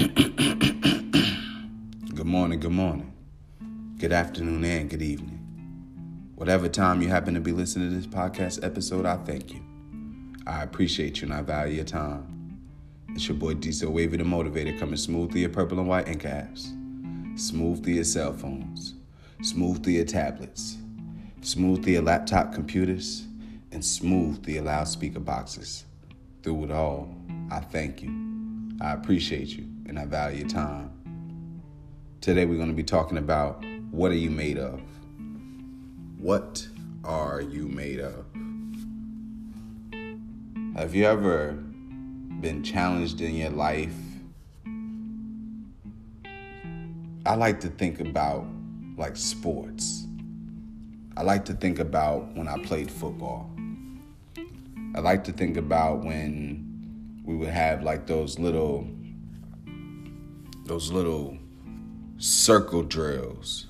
good morning, good morning. Good afternoon and good evening. Whatever time you happen to be listening to this podcast episode, I thank you. I appreciate you and I value your time. It's your boy Diesel Wavy the Motivator coming smooth through your purple and white ink apps, smooth through your cell phones, smooth through your tablets, smooth through your laptop computers, and smooth through your loudspeaker boxes. Through it all, I thank you. I appreciate you and I value time. Today we're going to be talking about what are you made of? What are you made of? Have you ever been challenged in your life? I like to think about like sports. I like to think about when I played football. I like to think about when we would have like those little those little circle drills.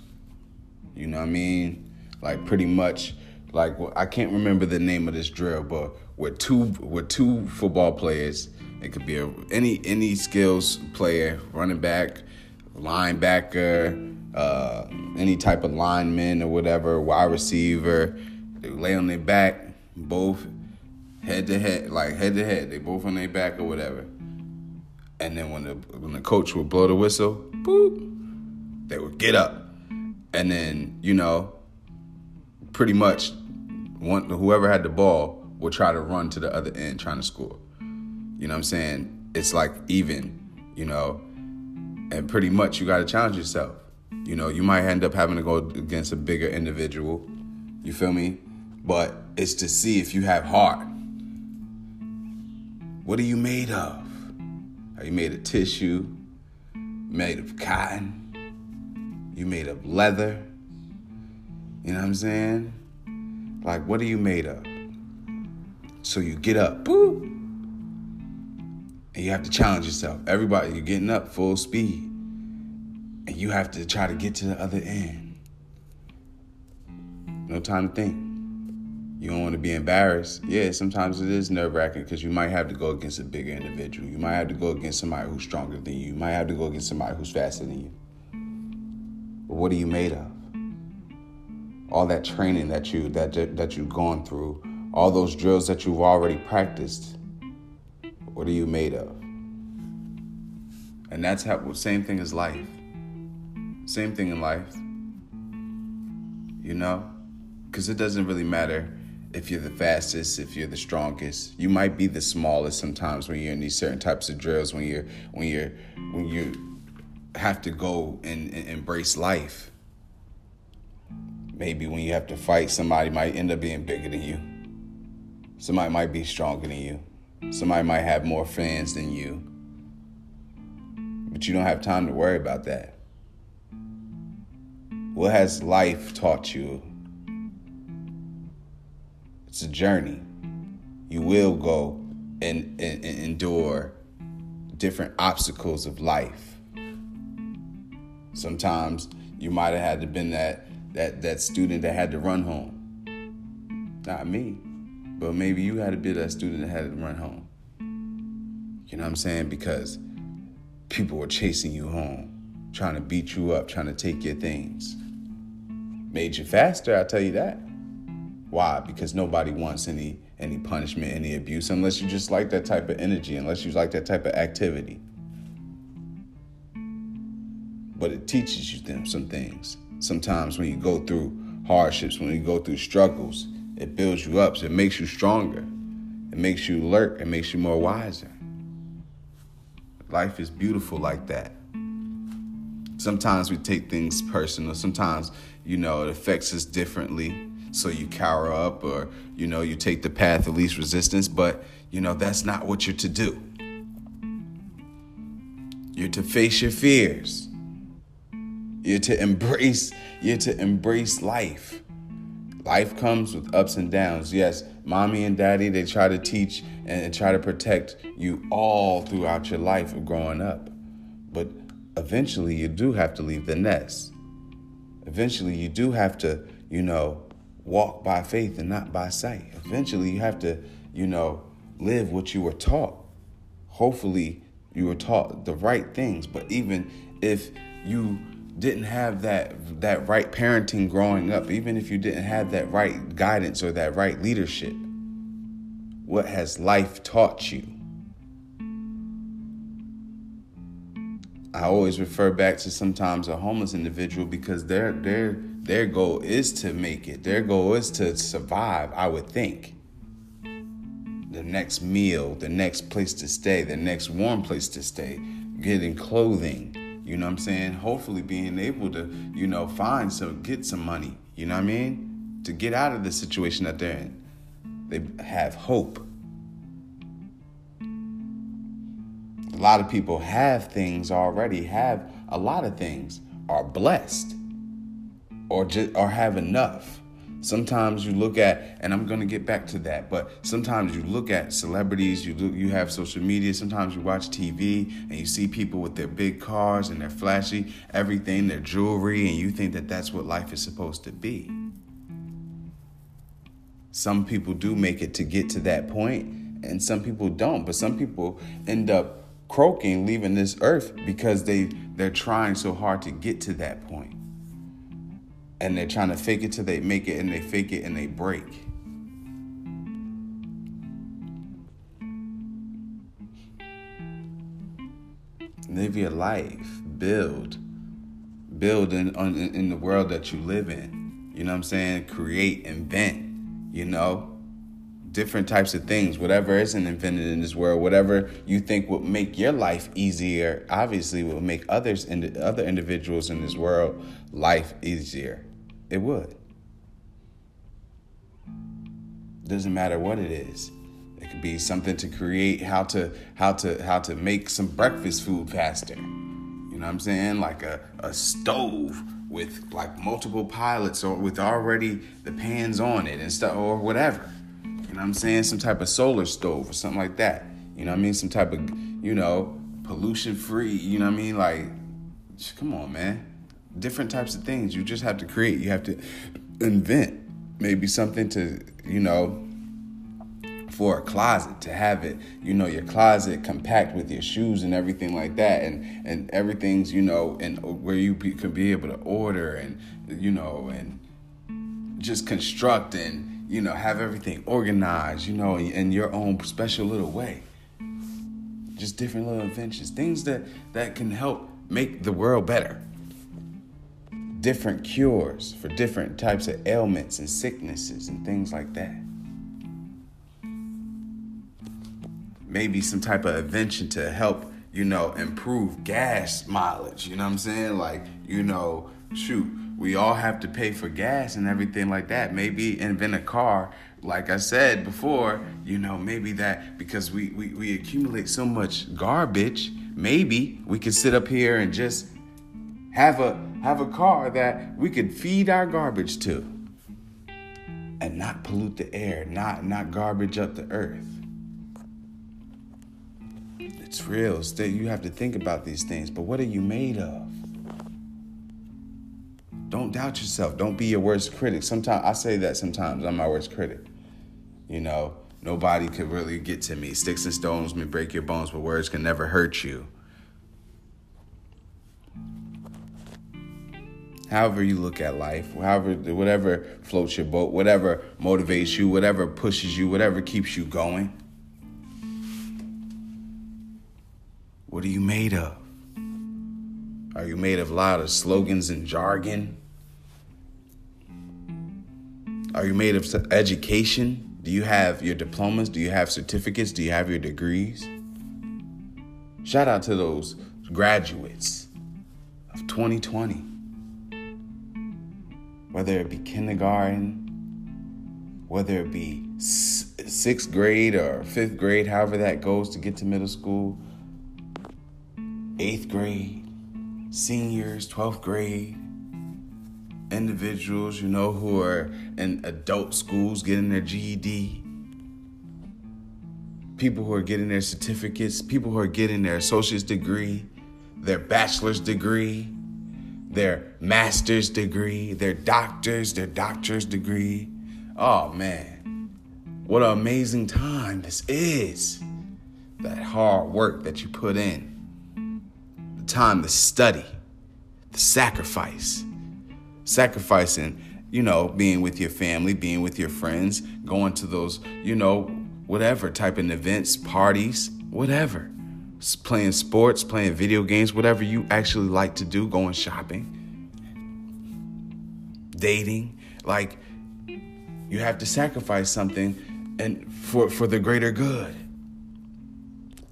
You know what I mean? Like pretty much like I can't remember the name of this drill, but with two with two football players, it could be a, any any skills player, running back, linebacker, uh, any type of lineman or whatever, wide receiver. They lay on their back, both head to head, like head to head. They both on their back or whatever. And then when the when the coach would blow the whistle, boop, they would get up, and then you know, pretty much, one whoever had the ball would try to run to the other end trying to score. You know what I'm saying? It's like even, you know, and pretty much you got to challenge yourself. You know, you might end up having to go against a bigger individual. You feel me? But it's to see if you have heart what are you made of? You made of tissue? Made of cotton? You made of leather? You know what I'm saying? Like, what are you made of? So you get up, boop, and you have to challenge yourself. Everybody, you're getting up full speed, and you have to try to get to the other end. No time to think. You don't want to be embarrassed. Yeah, sometimes it is nerve wracking because you might have to go against a bigger individual. You might have to go against somebody who's stronger than you. You might have to go against somebody who's faster than you. But what are you made of? All that training that you that that you've gone through, all those drills that you've already practiced. What are you made of? And that's how same thing as life. Same thing in life. You know? Because it doesn't really matter if you're the fastest, if you're the strongest. You might be the smallest sometimes when you're in these certain types of drills, when you're when you're when you have to go and, and embrace life. Maybe when you have to fight, somebody might end up being bigger than you. Somebody might be stronger than you. Somebody might have more fans than you. But you don't have time to worry about that. What has life taught you it's a journey. You will go and, and, and endure different obstacles of life. Sometimes you might have had to been that that that student that had to run home. Not me, but maybe you had to be that student that had to run home. You know what I'm saying? Because people were chasing you home, trying to beat you up, trying to take your things. Made you faster, I tell you that. Why? Because nobody wants any any punishment, any abuse, unless you just like that type of energy, unless you like that type of activity. But it teaches you them some things. Sometimes when you go through hardships, when you go through struggles, it builds you up. So it makes you stronger. It makes you alert. It makes you more wiser. Life is beautiful like that. Sometimes we take things personal. Sometimes, you know, it affects us differently so you cower up or you know you take the path of least resistance but you know that's not what you're to do. You're to face your fears. You're to embrace you're to embrace life. Life comes with ups and downs. Yes mommy and daddy they try to teach and try to protect you all throughout your life of growing up. But eventually you do have to leave the nest. Eventually you do have to you know walk by faith and not by sight. Eventually, you have to, you know, live what you were taught. Hopefully, You were taught the right things, but even if you didn't have that that right parenting growing up, even if you didn't have that right guidance or that right leadership, what has life taught you? I always refer back to sometimes a homeless individual because their their their goal is to make it. Their goal is to survive, I would think. The next meal, the next place to stay, the next warm place to stay, getting clothing, you know what I'm saying? Hopefully being able to, you know, find some get some money, you know what I mean? To get out of the situation that they're in. They have hope. A lot of people have things already, have a lot of things, are blessed or just or have enough. Sometimes you look at, and I'm gonna get back to that, but sometimes you look at celebrities, you look, you have social media, sometimes you watch TV and you see people with their big cars and their flashy everything, their jewelry, and you think that that's what life is supposed to be. Some people do make it to get to that point, and some people don't, but some people end up croaking leaving this earth because they they're trying so hard to get to that point and they're trying to fake it till they make it and they fake it and they break. Live your life. Build. Build in, in the world that you live in. You know what i'm saying? Create invent you know? Different types of things, whatever isn't invented in this world, whatever you think would make your life easier, obviously will make others and other individuals in this world life easier. It would. Doesn't matter what it is. It could be something to create how to how to how to make some breakfast food faster. You know what I'm saying? Like a, a stove with like multiple pilots or with already the pans on it and stuff or whatever you know what I'm saying? Some type of solar stove or something like that. You know what I mean? Some type of, you know, pollution free, you know what I mean? Like, come on, man. Different types of things you just have to create. You have to invent maybe something to, you know, for a closet to have it, you know, your closet compact with your shoes and everything like that, and and everything's you know, and where you be, could be able to order and you know, and just construct and you know, have everything organized, you know, in your own special little way. Just different little inventions, things that that can help make the world better. Different cures for different types of ailments and sicknesses and things like that. Maybe some type of invention to help, you know, improve gas mileage, you know what I'm saying? Like, you know, shoot, we all have to pay for gas and everything like that. Maybe invent a car, like I said before, you know, maybe that because we, we, we accumulate so much garbage, maybe we could sit up here and just have a have a car that we could feed our garbage to and not pollute the air, not not garbage up the earth. It's real. You have to think about these things, but what are you made of? don't doubt yourself. Don't be your worst critic. Sometimes I say that sometimes I'm my worst critic. You know, nobody could really get to me. Sticks and stones may break your bones, but words can never hurt you. However you look at life, however whatever floats your boat, whatever motivates you, whatever pushes you, whatever keeps you going. What are you made of? Are you made of a lot of slogans and jargon? Are you made of education? Do you have your diplomas? Do you have certificates? Do you have your degrees? Shout out to those graduates of 2020. Whether it be kindergarten, whether it be sixth grade or fifth grade, however that goes to get to middle school, eighth grade, seniors, 12th grade, individuals, you know, who are in adult schools getting their GED, people who are getting their certificates, people who are getting their associate's degree, their bachelor's degree, their master's degree, their doctors, their doctor's degree. Oh man, what an amazing time this is. that hard work that you put in, the time to study, the sacrifice, sacrificing, you know, being with your family, being with your friends, going to those, you know, whatever type of events, parties, whatever. Playing sports, playing video games, whatever you actually like to do, going shopping, dating. Like, you have to sacrifice something and for, for the greater good.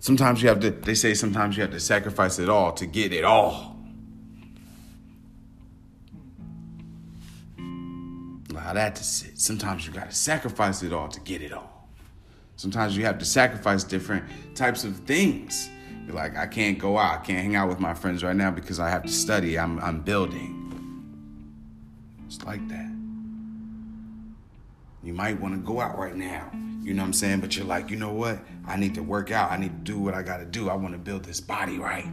Sometimes you have to, they say sometimes you have to sacrifice it all to get it all. Allow that to sit. Sometimes you got to sacrifice it all to get it all. Sometimes you have to sacrifice different types of things. Like, I can't go out, I can't hang out with my friends right now because I have to study. I'm, I'm building. It's like that. You might want to go out right now. You know what I'm saying? But you're like, you know what? I need to work out. I need to do what I got to do. I want to build this body right.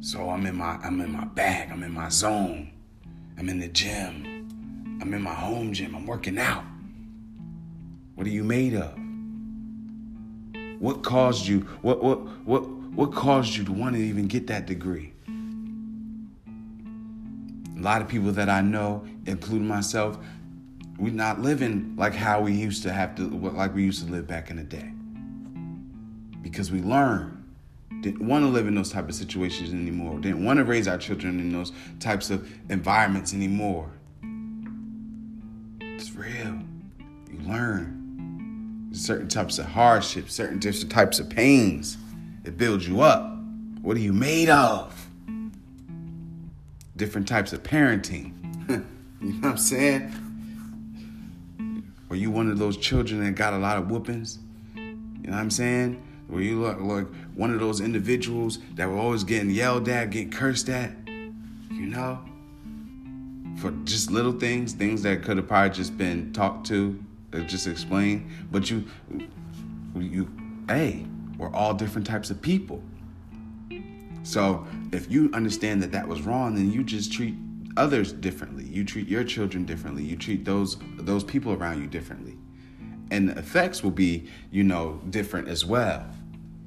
So I'm in my I'm in my bag. I'm in my zone. I'm in the gym. I'm in my home gym. I'm working out. What are you made of? What caused you what what what what caused you to want to even get that degree? A lot of people that I know, including myself, we're not living like how we used to have to, like we used to live back in the day. Because we learned, didn't want to live in those type of situations anymore, didn't want to raise our children in those types of environments anymore. It's real. You learn certain types of hardships, certain different types of pains. It builds you up. What are you made of? Different types of parenting. you know what I'm saying? Were you one of those children that got a lot of whoopings? You know what I'm saying? Were you like, like one of those individuals that were always getting yelled at, getting cursed at? You know? For just little things, things that could have probably just been talked to, Uh, just explained. But you, you, hey, we're all different types of people. So if you understand that that was wrong, then you just treat others differently. You treat your children differently. You treat those those people around you differently. And the effects will be, you know, different as well.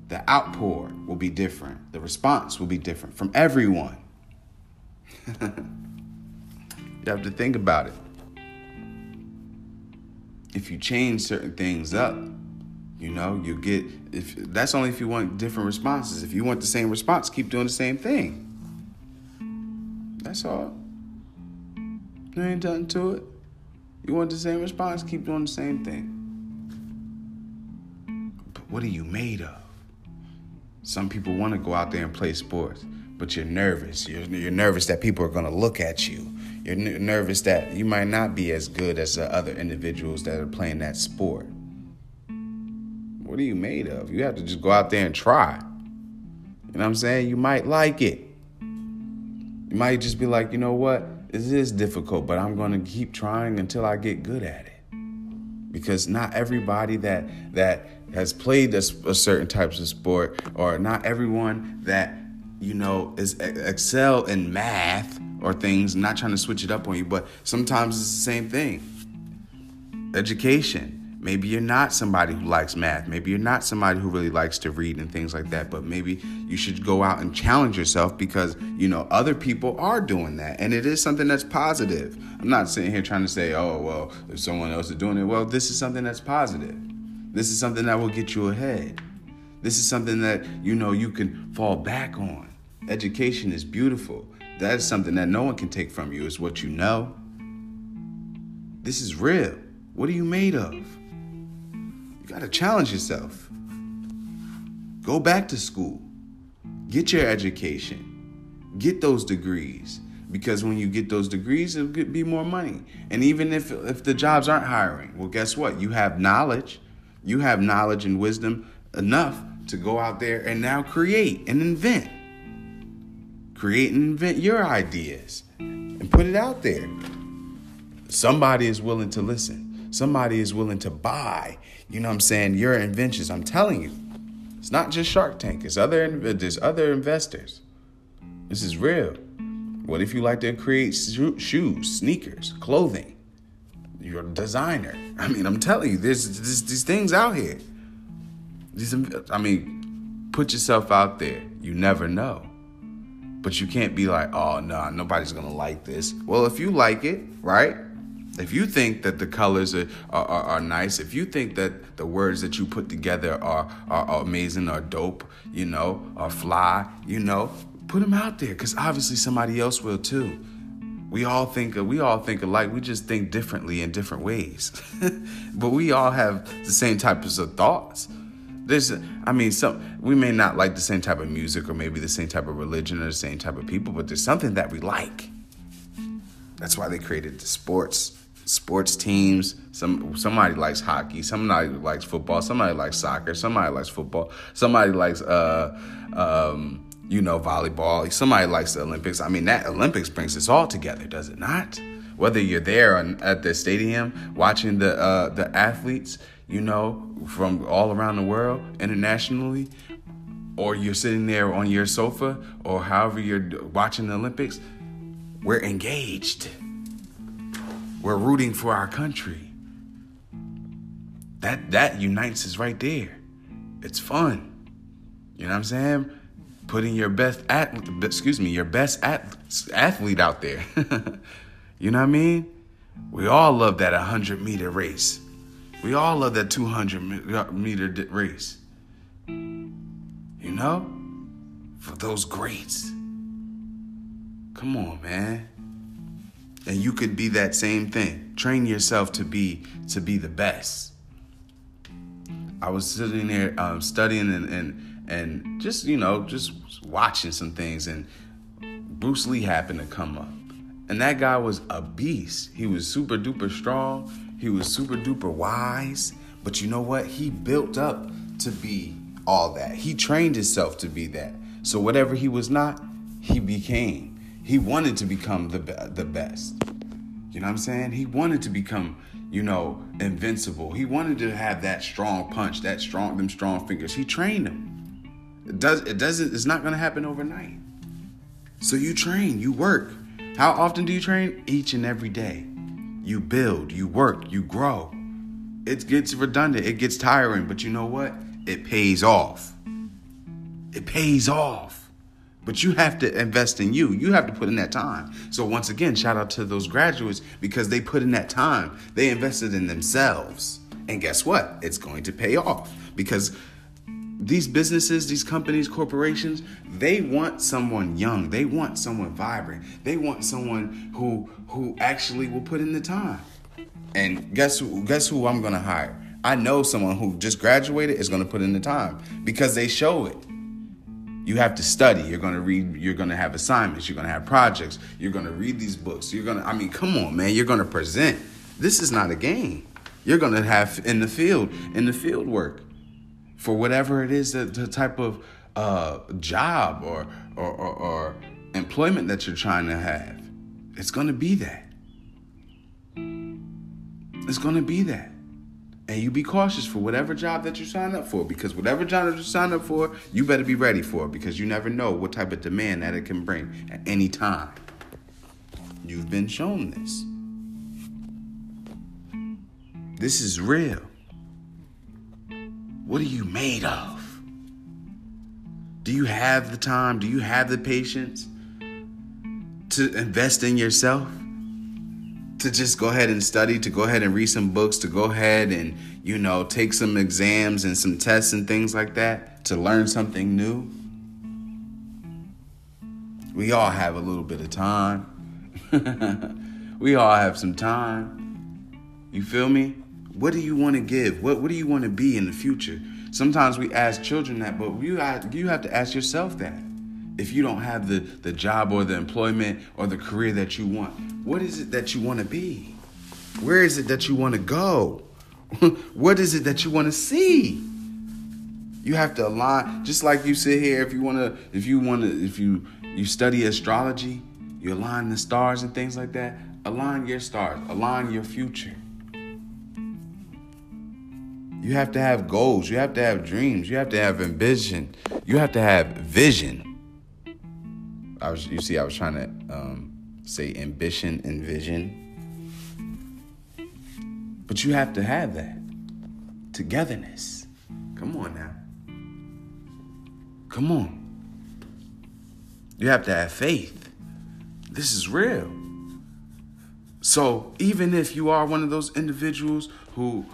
The outpour will be different. The response will be different from everyone. you have to think about it. If you change certain things up, you know, you get if that's only if you want different responses. If you want the same response, keep doing the same thing. That's all. There ain't nothing to it. You want the same response, keep doing the same thing. But what are you made of? Some people want to go out there and play sports, but you're nervous. You're, you're nervous that people are going to look at you. You're n- nervous that you might not be as good as the other individuals that are playing that sport. What are you made of? You have to just go out there and try. You know what I'm saying? You might like it. You might just be like, you know what? This is difficult, but I'm going to keep trying until I get good at it. Because not everybody that that has played a, a certain types of sport, or not everyone that you know is excel in math or things. Not trying to switch it up on you, but sometimes it's the same thing. Education Maybe you're not somebody who likes math. Maybe you're not somebody who really likes to read and things like that. But maybe you should go out and challenge yourself because, you know, other people are doing that. And it is something that's positive. I'm not sitting here trying to say, oh, well, if someone else is doing it, well, this is something that's positive. This is something that will get you ahead. This is something that, you know, you can fall back on. Education is beautiful. That is something that no one can take from you, is what you know. This is real. What are you made of? You got to challenge yourself. Go back to school. Get your education. Get those degrees. Because when you get those degrees, it'll be more money. And even if, if the jobs aren't hiring, well, guess what? You have knowledge. You have knowledge and wisdom enough to go out there and now create and invent. Create and invent your ideas and put it out there. Somebody is willing to listen. Somebody is willing to buy you know what I'm saying, your inventions. I'm telling you. It's not just Shark Tank. It's other there's other investors. This is real. What if you like to create shoes, sneakers, clothing? You're a designer. I mean, I'm telling you, there's, there's these things out here. These, I mean, put yourself out there. You never know. But you can't be like, oh, no, nah, nobody's going to like this. Well, if you like it, right? If you think that the colors are, are, are, nice, if you think that the words that you put together are, are, are amazing, are dope, you know, are fly, you know, put them out there because obviously somebody else will too. We all think we all think alike. We just think differently in different ways, but we all have the same types of thoughts. There's, I mean, some we may not like the same type of music or maybe the same type of religion or the same type of people, but there's something that we like. That's why they created the sports sports teams. Some somebody likes hockey, somebody likes football, somebody likes soccer, somebody likes football, somebody likes uh um, you know volleyball, somebody likes the Olympics. I mean that Olympics brings us all together, does it not? Whether you're there at the stadium watching the uh, the athletes, you know, from all around the world internationally, or you're sitting there on your sofa, or however you're watching the Olympics, we're engaged. We're rooting for our country. That that unites us right there. It's fun. You know what I'm saying? Putting your best at excuse me, your best at, athlete out there. you know what I mean? We all love that 100 meter race. We all love that 200 meter race. You know? For those greats. Come on, man and you could be that same thing. Train yourself to be to be the best. I was sitting there um, studying and, and and just you know just watching some things, and Bruce Lee happened to come up, and that guy was a beast. He was super duper strong. He was super duper wise. But you know what? He built up to be all that. He trained himself to be that. So whatever he was not, he became. He wanted to become the the best. You know what I'm saying? He wanted to become, you know, invincible. He wanted to have that strong punch, that strong them strong fingers. He trained them. It does it doesn't it's not going to happen overnight. So you train, you work. How often do you train? Each and every day. You build, you work, you grow. It gets redundant, it gets tiring, but you know what? It pays off. It pays off. But you have to invest in you. You have to put in that time. So once again, shout out to those graduates because they put in that time. They invested in themselves. And guess what? It's going to pay off because these businesses, these companies, corporations, they want someone young. They want someone vibrant. They want someone who who actually will put in the time. And guess who, guess who I'm to hire? I know someone who just graduated is to put in the time because they show it. You have to study. You're to read you're to have assignments. You're to have projects. You're to read these books. You're to i mean come on man. You're to present. This is not a game. You're to have in the field in the field work for whatever it is that the type of uh, job or, or, or, or employment that you're trying to have it's going to be that. It's going to be that. And you be cautious for whatever job that you sign up for because whatever job that you sign up for you better be ready for it because you never know what type of demand that it can bring at any time. You've been shown this. This is real what are you made of do you have the time do you have the patience to invest in yourself to just go ahead and study, to go ahead and read some books, to go ahead and, you know, take some exams and some tests and things like that, to learn something new. We all have a little bit of time. we all have some time. You feel me? What do you want to give? What what do you want to be in the future? Sometimes we ask children that, but you have, you have to ask yourself that if you don't have the, the job or the employment or the career that you want, what is it that you want to be? Where is it that you want to go? what is it that you want to see? You have to align, just like you sit here. If you want to, if you want to, if you you study astrology, you align the stars and things like that. Align your stars. Align your future. You have to have goals. You have to have dreams. You have to have ambition. You have to have vision. I was, you see, I was trying to um, say ambition and vision. But you have to have that togetherness. Come on now. Come on. You have to have faith. This is real. So even if you are one of those individuals who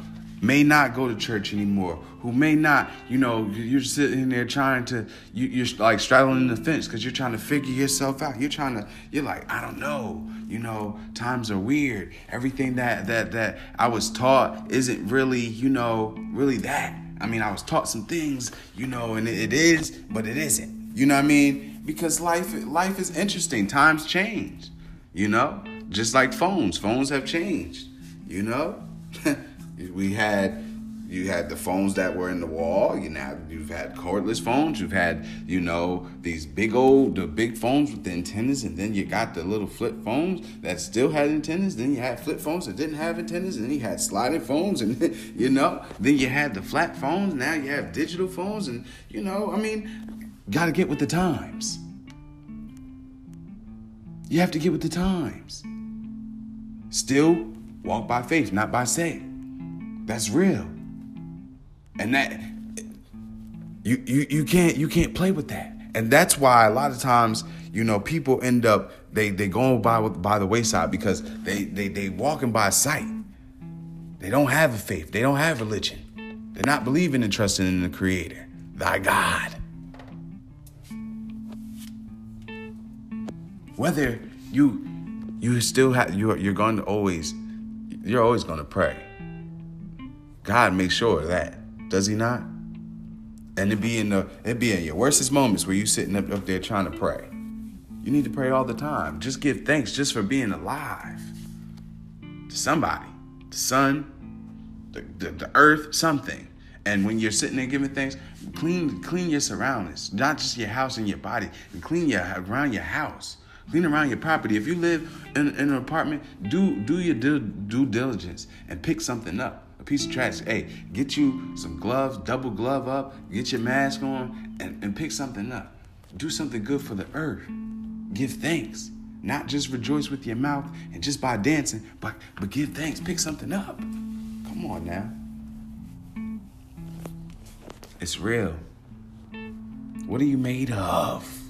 may not go to church anymore, who may not, you know, you're sitting there trying to, you, are like straddling the fence because you're trying to figure yourself out. You're trying to, you're like, I don't know, you know, times are weird. Everything that that that I was taught isn't really, you know, really that. I mean, I was taught some things, you know, and it, it is, but it isn't. You know what I mean? Because life life is interesting. Times change, you know, just like phones. Phones have changed, you know. we had you had the phones that were in the wall. You now you've had cordless phones. You've had you know these big old the big phones with the antennas, and then you got the little flip phones that still had antennas. Then you had flip phones that didn't have antennas, and then you had sliding phones, and you know then you had the flat phones. Now you have digital phones, and you know I mean, got to get with the times. You have to get with the times. Still walk by faith, not by sight. That's real. And that you you you can't you can't play with that. And that's why a lot of times, you know, people end up they they going by by the wayside because they they they walking by sight. They don't have a faith. They don't have religion. They're not believing and trusting in the Creator, thy God. Whether you you still have you're you're going to always you're always going to pray. God makes sure of that, does He not? And it be in the it be in your worstest moments where you sitting up, up there trying to pray. You need to pray all the time. Just give thanks just for being alive. To somebody, the sun, the, the, the earth, something. And when you're sitting there giving thanks, clean clean your surroundings, not just your house and your body, and clean your around your house. Clean around your property. If you live in, in an apartment, do do your due, due diligence and pick something up a piece of trash. Hey, get you some gloves, double glove up, get your mask on, and, and pick something up. Do something good for the earth. Give thanks. Not just rejoice with your mouth and just by dancing, but but give thanks. Pick something up. Come on now. It's real. What are you made of?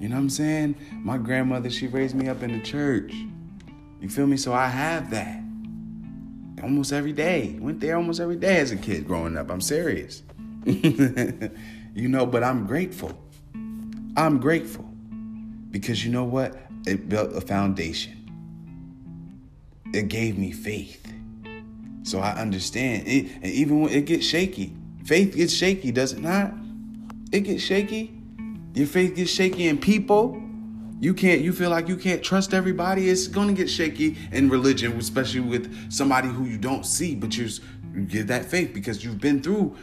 You know what I'm saying? My grandmother, she raised me up in the church. You feel me? So I have that almost every day. Went there almost every day as a kid growing up. I'm serious. you know, but I'm grateful. I'm grateful because you know what? It built a foundation. It gave me faith. So I understand. It, and even when it gets shaky, faith gets shaky, does it not? It gets shaky. Your faith gets shaky in people you can't you feel like you can't trust everybody. It's going to get shaky in religion especially with somebody who you don't see but you give that faith because you've been through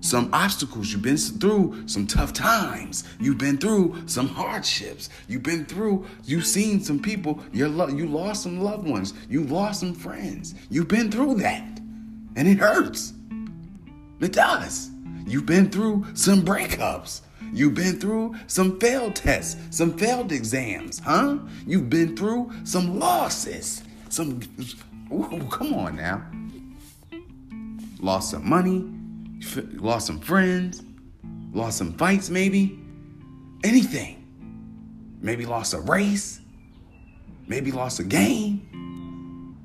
some obstacles. You've been through some tough times. You've been through some hardships. You've been through you've seen some people. You lo- you lost some loved ones. You lost some friends. You've been through that and it hurts. It does. You've been through some breakups You've been through some failed tests, some failed exams, huh? You've been through some losses. Some ooh, come on now. Lost some money, lost some friends, lost some fights maybe. Anything. Maybe lost a race, maybe lost a game.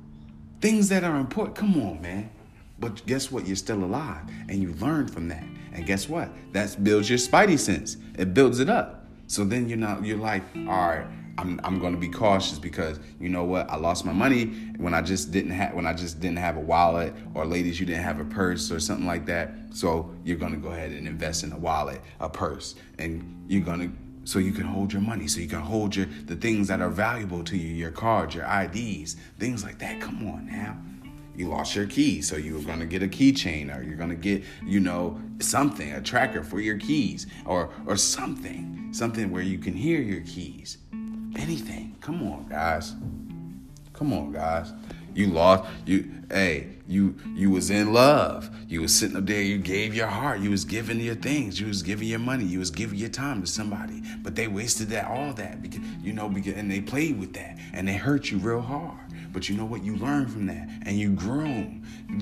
Things that are important. Come on, man. But guess what? You're still alive and you learned from that. And guess what? That builds your spidey sense. It builds it up. So then you're not you're like, all right, I'm I'm gonna be cautious because you know what? I lost my money when I just didn't have when I just didn't have a wallet or ladies you didn't have a purse or something like that. So you're gonna go ahead and invest in a wallet, a purse, and you're gonna so you can hold your money, so you can hold your the things that are valuable to you, your cards, your IDs, things like that. Come on now you lost your keys so you're going to get a keychain or you're going to get you know something a tracker for your keys or or something something where you can hear your keys anything come on guys come on guys You lost. You hey, you you was in love. You was sitting up there. You gave your heart. You was giving your things. You was giving your money. You was giving your time to somebody. But they wasted that all that because you know because and they played with that and they hurt you real hard. But you know what? You learn from that and you grow.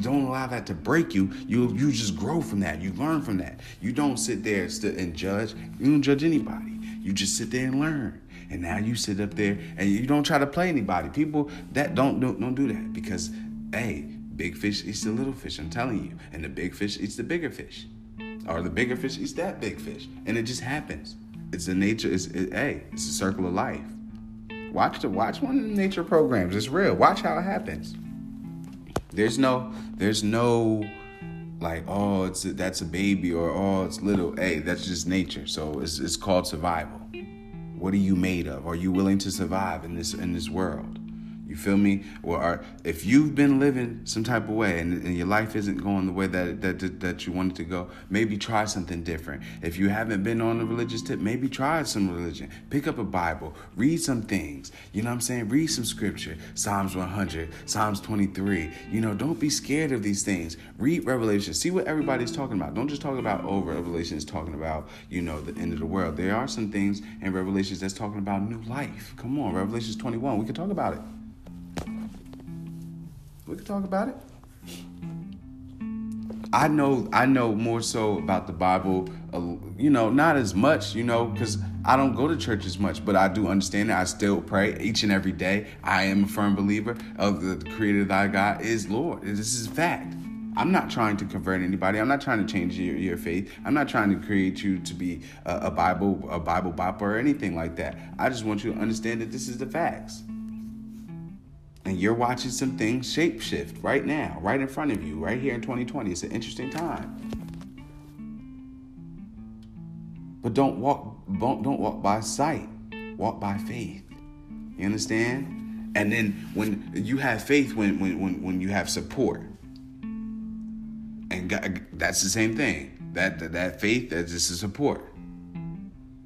Don't allow that to break you. You you just grow from that. You learn from that. You don't sit there and judge. You don't judge anybody. You just sit there and learn. And now you sit up there and you don't try to play anybody. People that don't don't, don't do that because hey, big fish eats the little fish. I'm telling you, and the big fish eats the bigger fish, or the bigger fish eats that big fish, and it just happens. It's the nature. It's it, hey, it's a circle of life. Watch the watch one of the nature programs. It's real. Watch how it happens. There's no there's no like oh it's a, that's a baby or oh it's little. Hey, that's just nature. So it's it's called survival. What are you made of? Are you willing to survive in this in this world? You feel me? Or if you've been living some type of way and, and, your life isn't going the way that, that that you want it to go, maybe try something different. If you haven't been on a religious tip, maybe try some religion. Pick up a Bible, read some things. You know what I'm saying? Read some scripture. Psalms 100, Psalms 23. You know, don't be scared of these things. Read Revelation. See what everybody's talking about. Don't just talk about oh, Revelation is talking about, you know, the end of the world. There are some things in Revelations that's talking about new life. Come on, Revelations 21. We can talk about it. We can talk about it. I know I know more so about the Bible, uh, you know, not as much, you know, because I don't go to church as much, but I do understand it. I still pray each and every day. I am a firm believer of the creator thy God is Lord. This is a fact. I'm not trying to convert anybody. I'm not trying to change your, your faith. I'm not trying to create you to be a, a Bible a Bible bopper or anything like that. I just want you to understand that this is the facts and you're watching some things shapeshift right now, right in front of you, right here in 2020. It's an interesting time. But don't walk don't, don't walk by sight. Walk by faith. You understand? And then when you have faith when when when, when you have support. And God, that's the same thing. That, that that faith that's just a support.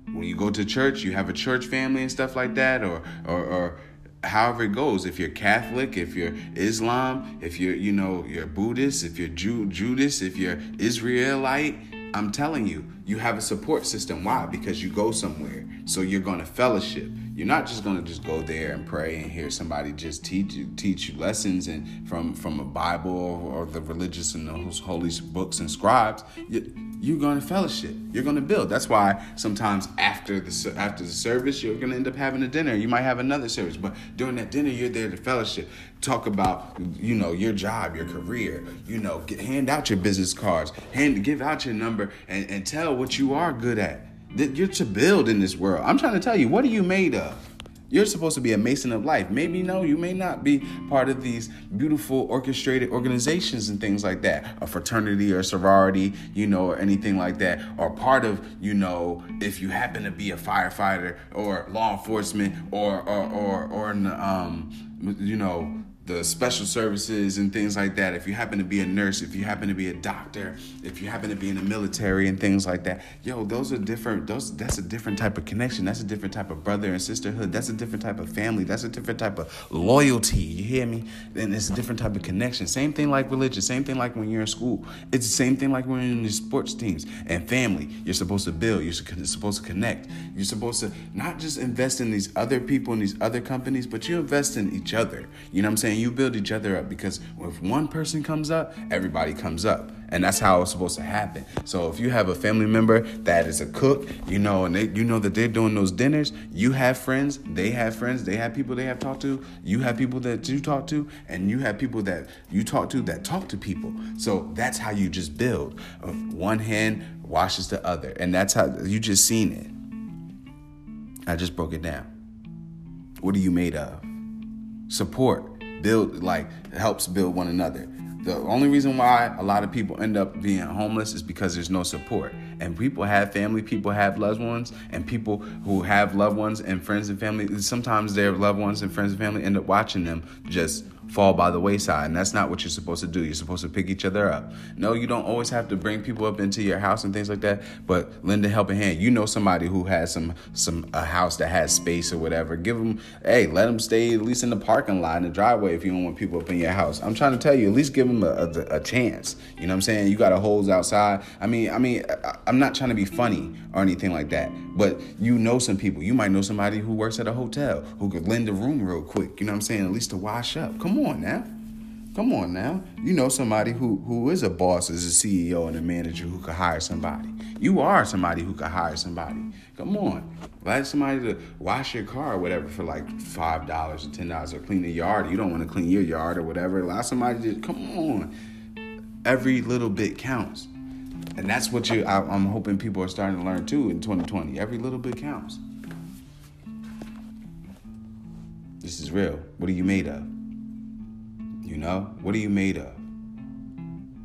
When you go to church, you have a church family and stuff like that, or or, or however it goes if you're catholic if you're islam if you're you know you're buddhist if you're Jew, judas if you're israelite i'm telling you you have a support system. Why? Because you go somewhere. So you're going to fellowship you're not just going to just go there and pray and hear somebody just teach you teach you lessons and from from a bible or, the religious and those holy books and scribes you, you're going to fellowship. You're going to build. That's why sometimes after the after the service, you're going to end up having a dinner. You might have another service, but during that dinner, you're there to fellowship, talk about you know your job, your career. You know, get, hand out your business cards, hand give out your number, and, and tell what you are good at. You're to build in this world. I'm trying to tell you, what are you made of? You're supposed to be a mason of life. Maybe no, you may not be part of these beautiful orchestrated organizations and things like that, a fraternity or sorority, you know, or anything like that, or part of, you know, if you happen to be a firefighter or law enforcement or or or or um, you know the special services and things like that. If you happen to be a nurse, if you happen to be a doctor, if you happen to be in the military and things like that, yo, those are different. Those that's a different type of connection. That's a different type of brother and sisterhood. That's a different type of family. That's a different type of loyalty. You hear me? And it's a different type of connection. Same thing like religion. Same thing like when you're in school. It's the same thing like when you're in the sports teams and family. You're supposed to build. You're supposed to connect. You're supposed to not just invest in these other people and these other companies, but you invest in each other. You know what I'm saying? Saying? You build each other up because if one person comes up, everybody comes up. And that's how it's supposed to happen. So if you have a family member that is a cook, you know, and they, you know that they're doing those dinners, you have friends, they have friends, they have people they have talked to, you have people that you talk to, and you have people that you talk to that talk to people. So that's how you just build. Um, one hand washes the other. And that's how you just seen it. I just broke it down. What are you made of? Support build like helps build one another. The only reason why a lot of people end up being homeless is because there's no support. And people have family, people have loved ones, and people who have loved ones and friends and family, sometimes their loved ones and friends and family end up watching them just fall by the wayside. And that's not what you're supposed to do. You're supposed to pick each other up. No, you don't always have to bring people up into your house and things like that, but lend a helping hand. You know somebody who has some some a house that has space or whatever. Give them, hey, let them stay at least in the parking lot in the driveway if you don't want people up in your house. I'm trying to tell you, at least give them a, a, a chance. You know what I'm saying? You got a hose outside. I mean, I mean, I, I'm not trying to be funny or anything like that, but you know some people. You might know somebody who works at a hotel who could lend a room real quick. You know what I'm saying? At least to wash up. Come on now. Come on now. You know somebody who who is a boss, is a CEO and a manager who could hire somebody. You are somebody who could hire somebody. Come on. Like somebody to wash your car or whatever for like five dollars or ten dollars or clean the yard. You don't want to clean your yard or whatever. Allow somebody to come on. Every little bit counts. And that's what you I, I'm hoping people are starting to learn too in 2020. Every little bit counts. This is real. What are you made of? You know, what are you made of?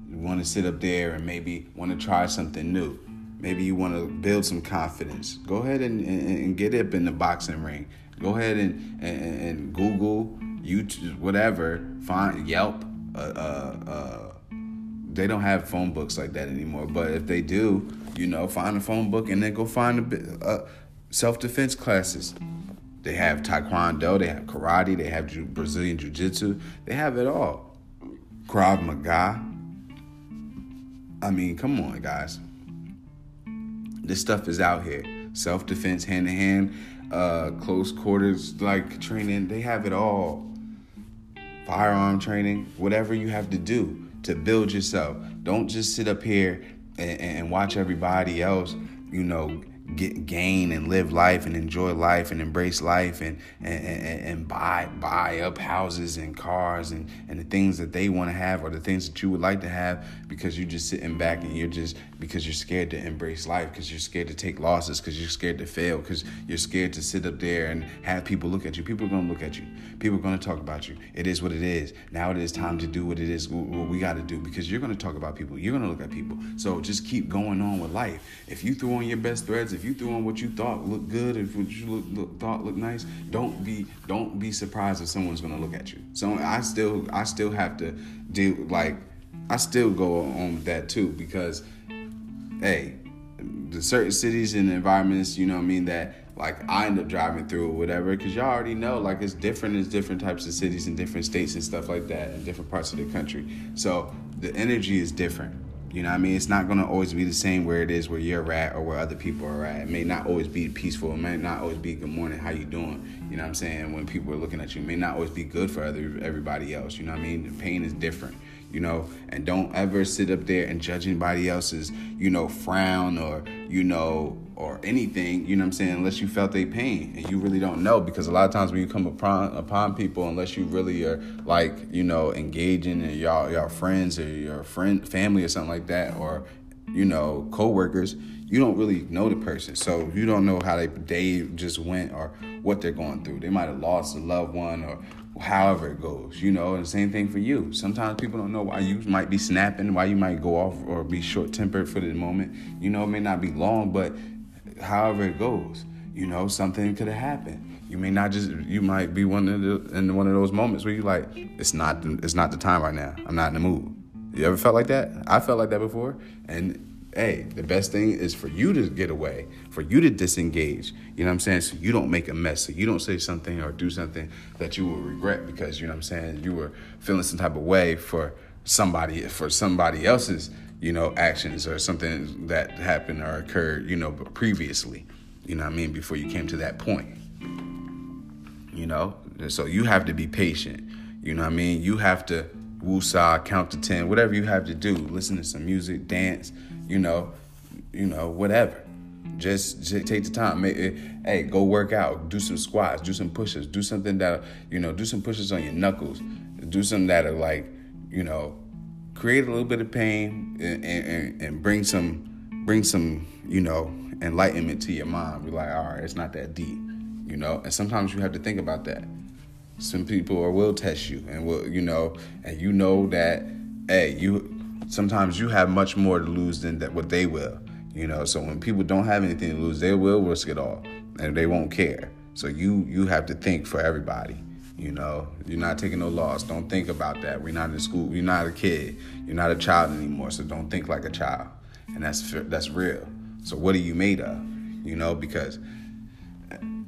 You want to sit up there and maybe want to try something new. Maybe you want to build some confidence. Go ahead and, and, and get up in the boxing ring. Go ahead and, and, and Google, YouTube, whatever. Find Yelp. Uh, uh, uh, they don't have phone books like that anymore. But if they do, you know, find a phone book and then go find a uh, self defense classes. They have taekwondo, they have karate, they have Brazilian jiu jitsu, they have it all. Krav Maga. I mean, come on, guys. This stuff is out here. Self defense, hand to hand, uh, close quarters, like training, they have it all. Firearm training, whatever you have to do to build yourself. Don't just sit up here and, and watch everybody else, you know, get gain and live life and enjoy life and embrace life and and, and, and buy buy up houses and cars and, and the things that they want to have or the things that you would like to have because you're just sitting back and you're just because you're scared to embrace life because you're scared to take losses because you're scared to fail because you're scared to sit up there and have people look at you. People are going to look at you. People are going to talk about you. It is what it is. Now it is time to do what it is what we got to do because you're going to talk about people. You're going to look at people. So just keep going on with life. If you throw on your best threads if you threw on what you thought looked good, if what you look, look, thought looked nice, don't be don't be surprised if someone's gonna look at you. So I still I still have to do like I still go on with that too because hey, the certain cities and environments, you know I mean, that like I end up driving through or whatever, because y'all already know like it's different in different types of cities and different states and stuff like that in different parts of the country. So the energy is different. You know I mean? It's not to always be the same where it is where you're at or where other people are at. It may not always be peaceful. It may not always be good morning, how you doing? You know what I'm saying? When people are looking at you, it may not always be good for other everybody else. You know what I mean? The pain is different you know, and don't ever sit up there and judge anybody else's, you know, frown or, you know, or anything, you know what I'm saying, unless you felt their pain. And you really don't know because a lot of times when you come upon upon people, unless you really are like, you know, engaging and y'all y'all friends or your friend family or something like that, or, you know, co-workers, you don't really know the person. So you don't know how they day just went or what they're going through. They might have lost a loved one or however it goes, you know, and the same thing for you. Sometimes people don't know why you might be snapping, why you might go off or be short tempered for the moment. You know, it may not be long, but however it goes, you know, something could have happened. You may not just, you might be one of the, in one of those moments where you like, it's not, it's not the time right now. I'm not in the mood. You ever felt like that? I felt like that before, and hey, the best thing is for you to get away, for you to disengage. You know what I'm saying? So you don't make a mess. So you don't say something or do something that you will regret because you know what I'm saying. You were feeling some type of way for somebody for somebody else's you know actions or something that happened or occurred you know previously. You know what I mean? Before you came to that point. You know, so you have to be patient. You know what I mean? You have to woosah, count to ten, whatever you have to do. Listen to some music, dance you know, you know, whatever. Just, just take the time. Eh, hey, go work out. Do some squats. Do some pushes. Do something that you know. Do some pushes on your knuckles. Do something that are like, you know, create a little bit of pain and, and, and bring some, bring some, you know, enlightenment to your mind. Be like, all right, it's not that deep, you know. And sometimes you have to think about that. Some people will test you, and will, you know, and you know that, hey, you sometimes you have much more to lose than that what they will. You know, so when people don't have anything to lose, they will risk it all, and they won't care. So you you have to think for everybody. You know, you're not taking no loss. Don't think about that. We're not in school. You're not a kid. You're not a child anymore. So don't think like a child. And that's that's real. So what are you made of? You know, because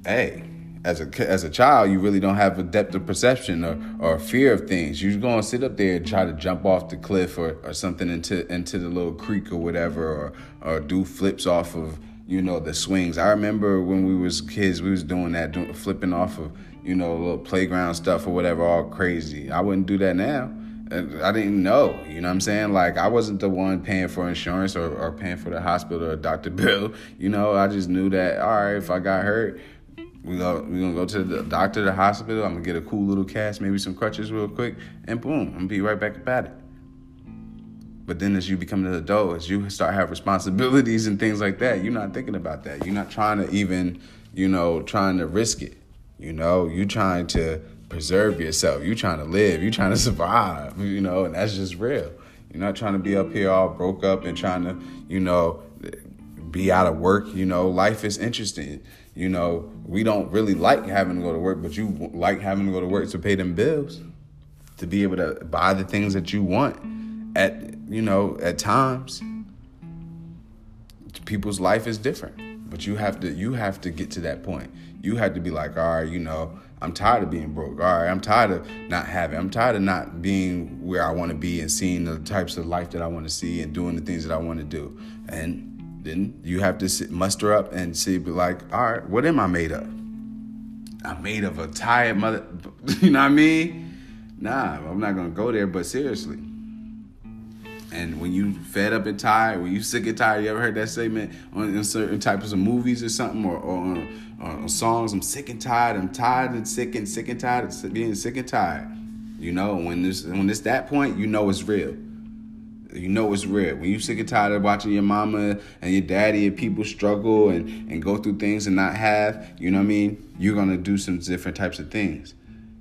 hey, as a as a child, you really don't have a depth of perception or, or fear of things. You're gonna sit up there and try to jump off the cliff or, or something into into the little creek or whatever, or or do flips off of you know the swings. I remember when we was kids, we was doing that, doing, flipping off of you know little playground stuff or whatever, all crazy. I wouldn't do that now. I didn't know, you know what I'm saying? Like I wasn't the one paying for insurance or, or paying for the hospital or doctor bill. You know, I just knew that all right, if I got hurt, we go we gonna go to the doctor, the hospital. I'm gonna get a cool little cast, maybe some crutches real quick, and boom, I'm gonna be right back at it. But then as you become an adult, as you start have responsibilities and things like that, you're not thinking about that. You're not trying to even, you know, trying to risk it. You know, you trying to preserve yourself. You trying to live. You trying to survive. You know, and that's just real. You're not trying to be up here all broke up and trying to, you know, be out of work. You know, life is interesting. You know, we don't really like having to go to work, but you like having to go to work to pay them bills, to be able to buy the things that you want at, you know, at times. People's life is different, but you have to you have to get to that point. You have to be like, all right, you know, I'm tired of being broke. All right, I'm tired of not having. I'm tired of not being where I want to be and seeing the types of life that I want to see and doing the things that I want to do. And then you have to sit, muster up and see, be like, all right, what am I made of? I'm made of a tired mother. You know what I mean? Nah, I'm not gonna go there. But seriously, and when you fed up and tired, when you sick and tired, you ever heard that statement on in certain types of movies or something, or, or, or songs? I'm sick and tired. I'm tired and sick and sick and tired of being sick and tired. You know, when this when it's that point, you know it's real you know it's real. When you sick and tired of watching your mama and your daddy and people struggle and, and go through things and not have, you know what I mean? You're gonna do some different types of things.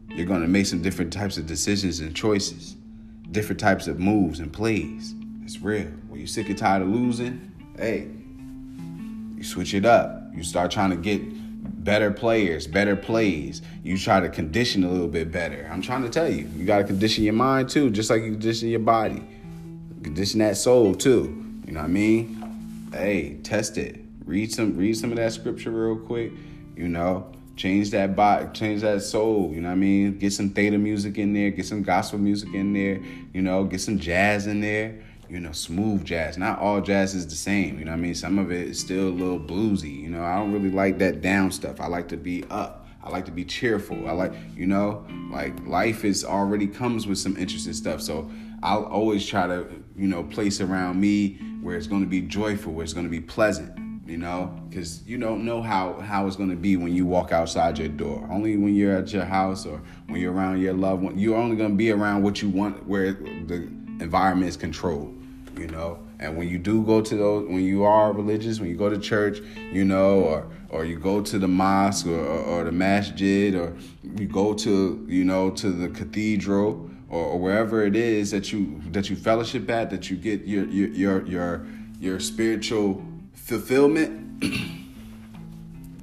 You're gonna make some different types of decisions and choices, different types of moves and plays. It's real. When you're sick and tired of losing, hey, you switch it up. You start trying to get better players, better plays. You try to condition a little bit better. I'm trying to tell you, you got to condition your mind too, just like you condition your body. Condition that soul too. You know what I mean? Hey, test it. Read some read some of that scripture real quick. You know, change that body, change that soul. You know what I mean? Get some theta music in there, get some gospel music in there. You know, get some jazz in there. You know, smooth jazz. Not all jazz is the same. You know what I mean? Some of it is still a little bluesy. You know, I don't really like that down stuff. I like to be up. I like to be cheerful. I like, you know, like life is already comes with some interesting stuff. So I'll always try to, you know, place around me where it's going to be joyful, where it's going to be pleasant, you know, because you don't know how how it's going to be when you walk outside your door. Only when you're at your house or when you're around your loved one, you're only going to be around what you want, where the environment is controlled, you know. And when you do go to those, when you are religious, when you go to church, you know, or or you go to the mosque or, or, or the masjid, or you go to, you know, to the cathedral or, or wherever it is that you that you fellowship at, that you get your your your your, your spiritual fulfillment.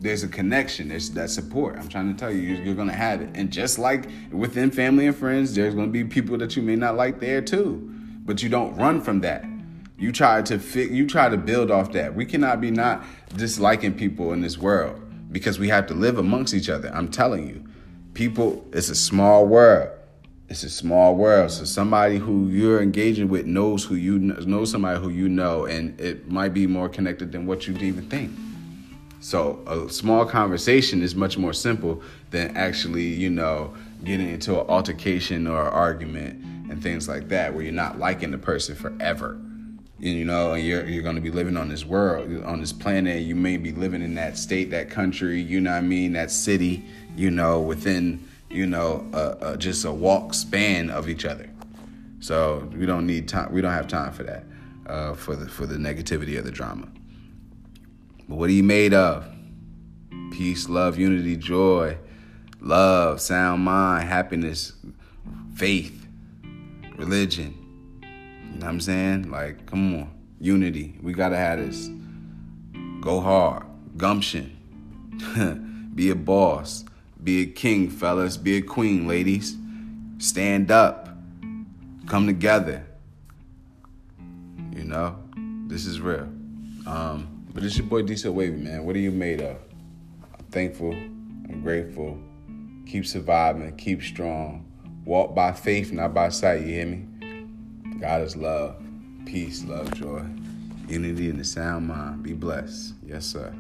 there's a connection. There's that support. I'm trying to tell you, you're, to have it. And just like within family and friends, there's to be people that you may not like there too. But you don't run from that. You try to fit. You try to build off that. We cannot be not disliking people in this world because we have to live amongst each other. I'm telling you, people. It's a small world it's a small world. So somebody who you're engaging with knows who you know, knows somebody who you know, and it might be more connected than what you'd even think. So a small conversation is much more simple than actually, you know, getting into an altercation or an argument and things like that, where you're not liking the person forever. And you know, and you're you're going to be living on this world, on this planet. You may be living in that state, that country. You know I mean? That city. You know, within you know, uh, uh, just a walk span of each other. So we don't need time. We don't have time for that, uh, for the for the negativity of the drama. But what are you made of? Peace, love, unity, joy, love, sound mind, happiness, faith, religion. You know what I'm saying? Like, come on, unity. We gotta have this. Go hard, gumption, be a boss Be a king, fellas. Be a queen, ladies. Stand up. Come together. You know, this is real. Um, but it's your boy Diesel Wavy, man. What are you made of? I'm thankful. I'm grateful. Keep surviving. Keep strong. Walk by faith, not by sight. You hear me? God is love. Peace, love, joy, unity, and the sound mind. Be blessed. Yes, sir.